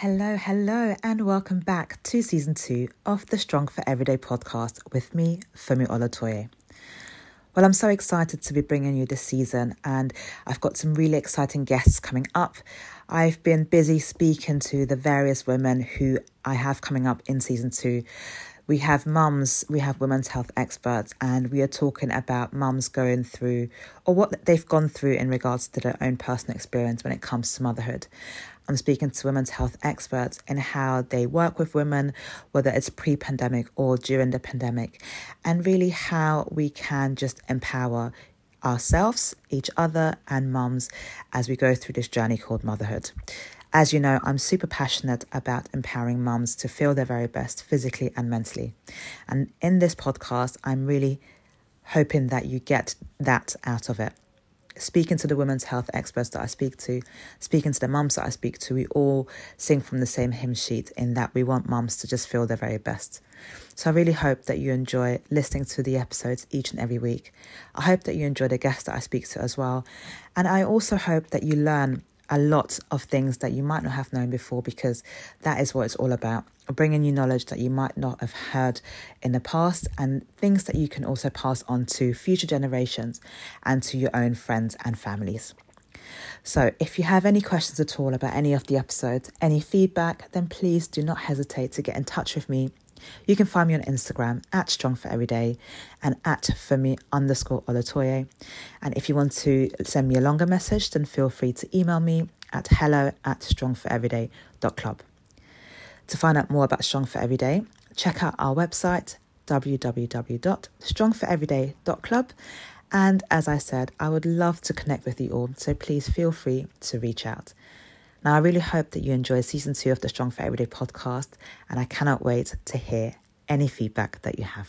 Hello, hello, and welcome back to season two of the Strong for Everyday podcast with me, Funmi Olatoye. Well, I'm so excited to be bringing you this season, and I've got some really exciting guests coming up. I've been busy speaking to the various women who I have coming up in season two. We have mums, we have women's health experts, and we are talking about mums going through or what they've gone through in regards to their own personal experience when it comes to motherhood. I'm speaking to women's health experts in how they work with women, whether it's pre pandemic or during the pandemic, and really how we can just empower ourselves, each other, and mums as we go through this journey called motherhood. As you know, I'm super passionate about empowering mums to feel their very best physically and mentally. And in this podcast, I'm really hoping that you get that out of it speaking to the women's health experts that I speak to, speaking to the mums that I speak to, we all sing from the same hymn sheet in that we want mums to just feel their very best. So I really hope that you enjoy listening to the episodes each and every week. I hope that you enjoy the guests that I speak to as well. And I also hope that you learn a lot of things that you might not have known before because that is what it's all about bringing you knowledge that you might not have heard in the past and things that you can also pass on to future generations and to your own friends and families. So, if you have any questions at all about any of the episodes, any feedback, then please do not hesitate to get in touch with me you can find me on Instagram at Strong for Everyday and at Funmi underscore Olatoye. And if you want to send me a longer message, then feel free to email me at hello at strongforeveryday.club. To find out more about Strong for Everyday, check out our website www.strongforeveryday.club. And as I said, I would love to connect with you all, so please feel free to reach out. Now, I really hope that you enjoy season two of the Strong for Everyday podcast, and I cannot wait to hear any feedback that you have.